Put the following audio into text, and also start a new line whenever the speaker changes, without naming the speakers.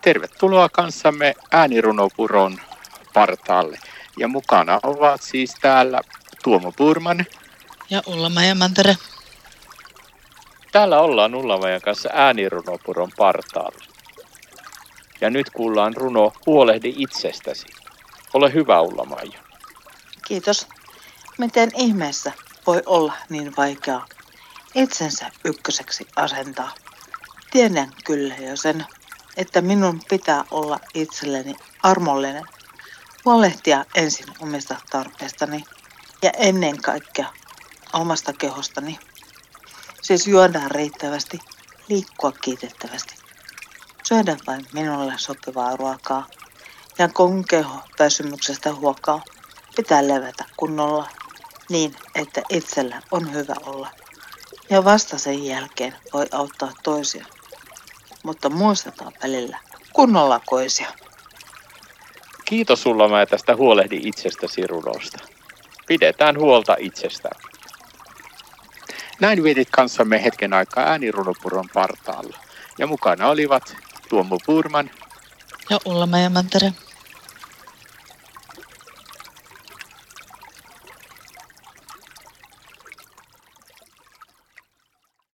Tervetuloa kanssamme äänirunopuron partaalle. Ja mukana ovat siis täällä Tuomo Purman.
Ja ulla ja Mantere.
Täällä ollaan Ullamajan kanssa äänirunopuron partaalla. Ja nyt kuullaan runo Huolehdi itsestäsi. Ole hyvä Ullamaja.
Kiitos. Miten ihmeessä voi olla niin vaikeaa itsensä ykköseksi asentaa? Tiedän kyllä jo sen, että minun pitää olla itselleni armollinen, huolehtia ensin omista tarpeistani ja ennen kaikkea omasta kehostani. Siis juoda riittävästi, liikkua kiitettävästi, syödä vain minulle sopivaa ruokaa ja kun keho väsymyksestä huokaa, pitää levätä kunnolla niin, että itsellä on hyvä olla. Ja vasta sen jälkeen voi auttaa toisia mutta muistetaan välillä kunnolla koisia.
Kiitos sulla mä tästä huolehdi itsestäsi runosta. Pidetään huolta itsestään. Näin vietit kanssamme hetken aikaa äänirunopuron partaalla. Ja mukana olivat Tuomo Purman
ja Ulla Mantere.